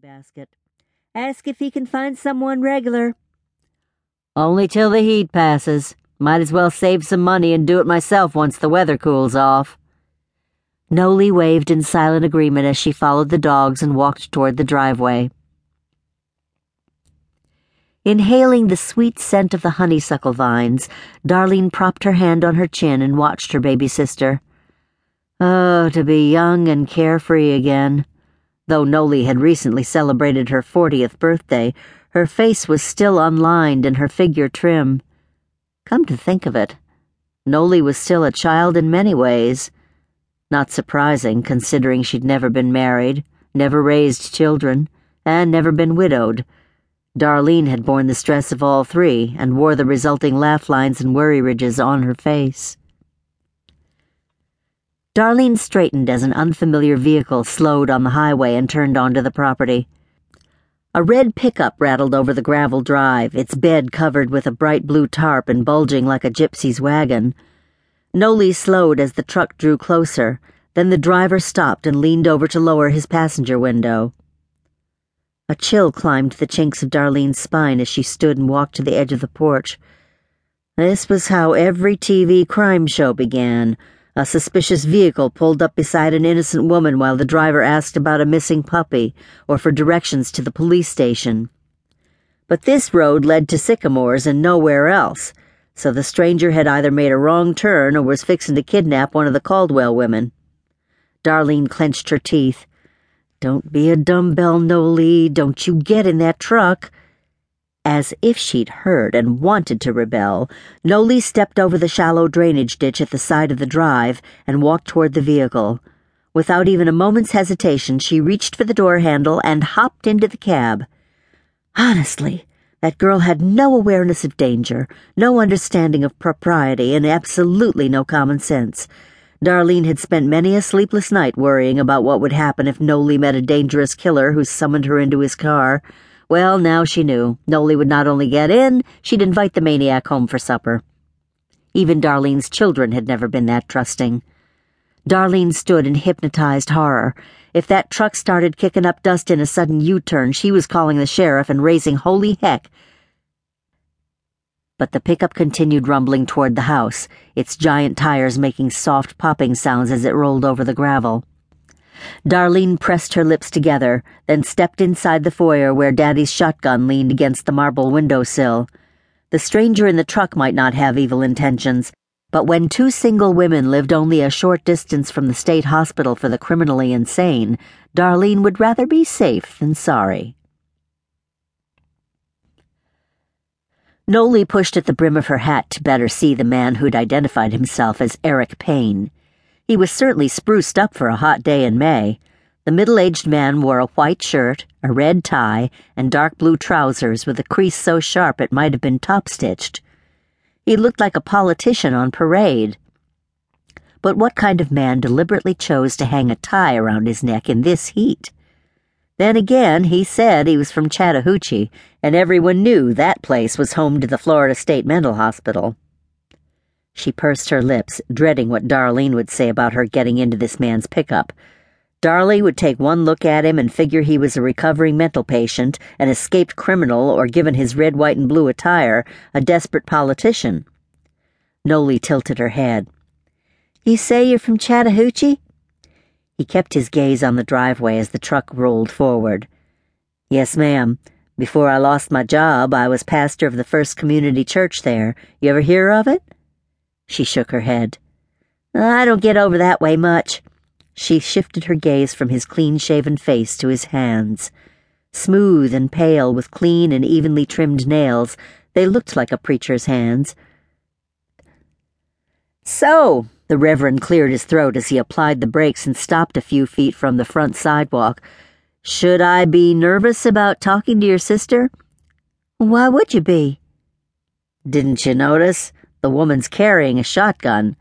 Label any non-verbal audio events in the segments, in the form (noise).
basket. Ask if he can find someone regular. Only till the heat passes. Might as well save some money and do it myself once the weather cools off. Nolie waved in silent agreement as she followed the dogs and walked toward the driveway. Inhaling the sweet scent of the honeysuckle vines, Darlene propped her hand on her chin and watched her baby sister. Oh, to be young and carefree again. Though Nolie had recently celebrated her 40th birthday, her face was still unlined and her figure trim. Come to think of it, Nolie was still a child in many ways. Not surprising, considering she'd never been married, never raised children, and never been widowed. Darlene had borne the stress of all three and wore the resulting laugh lines and worry ridges on her face. Darlene straightened as an unfamiliar vehicle slowed on the highway and turned onto the property. A red pickup rattled over the gravel drive, its bed covered with a bright blue tarp and bulging like a gypsy's wagon. Nolie slowed as the truck drew closer, then the driver stopped and leaned over to lower his passenger window. A chill climbed the chinks of Darlene's spine as she stood and walked to the edge of the porch. This was how every TV crime show began. A suspicious vehicle pulled up beside an innocent woman while the driver asked about a missing puppy or for directions to the police station. But this road led to sycamores and nowhere else, so the stranger had either made a wrong turn or was fixing to kidnap one of the Caldwell women. Darlene clenched her teeth. Don't be a dumbbell, Nolie. Don't you get in that truck. As if she'd heard and wanted to rebel, Nolie stepped over the shallow drainage ditch at the side of the drive and walked toward the vehicle. Without even a moment's hesitation, she reached for the door handle and hopped into the cab. Honestly, that girl had no awareness of danger, no understanding of propriety, and absolutely no common sense. Darlene had spent many a sleepless night worrying about what would happen if Nolie met a dangerous killer who summoned her into his car. Well, now she knew. Nolie would not only get in, she'd invite the maniac home for supper. Even Darlene's children had never been that trusting. Darlene stood in hypnotized horror. If that truck started kicking up dust in a sudden U turn, she was calling the sheriff and raising holy heck but the pickup continued rumbling toward the house, its giant tires making soft popping sounds as it rolled over the gravel. Darlene pressed her lips together, then stepped inside the foyer where Daddy's shotgun leaned against the marble windowsill. The stranger in the truck might not have evil intentions, but when two single women lived only a short distance from the state hospital for the criminally insane, Darlene would rather be safe than sorry. Nolie pushed at the brim of her hat to better see the man who'd identified himself as Eric Payne. He was certainly spruced up for a hot day in May. The middle aged man wore a white shirt, a red tie, and dark blue trousers with a crease so sharp it might have been top stitched. He looked like a politician on parade. But what kind of man deliberately chose to hang a tie around his neck in this heat? Then again, he said he was from Chattahoochee, and everyone knew that place was home to the Florida State Mental Hospital. She pursed her lips, dreading what Darlene would say about her getting into this man's pickup. Darley would take one look at him and figure he was a recovering mental patient, an escaped criminal, or given his red, white, and blue attire, a desperate politician. Nolie tilted her head. You say you're from Chattahoochee? He kept his gaze on the driveway as the truck rolled forward. Yes, ma'am. Before I lost my job, I was pastor of the First Community Church there. You ever hear of it? She shook her head. I don't get over that way much. She shifted her gaze from his clean shaven face to his hands. Smooth and pale, with clean and evenly trimmed nails, they looked like a preacher's hands. So, the Reverend cleared his throat as he applied the brakes and stopped a few feet from the front sidewalk. Should I be nervous about talking to your sister? Why would you be? Didn't you notice? The woman's carrying a shotgun.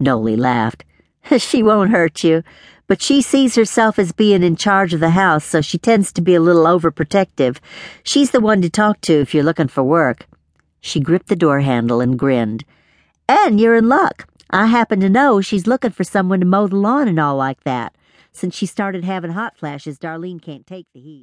Nolie laughed. (laughs) She won't hurt you, but she sees herself as being in charge of the house, so she tends to be a little overprotective. She's the one to talk to if you're looking for work. She gripped the door handle and grinned. And you're in luck. I happen to know she's looking for someone to mow the lawn and all like that. Since she started having hot flashes, Darlene can't take the heat.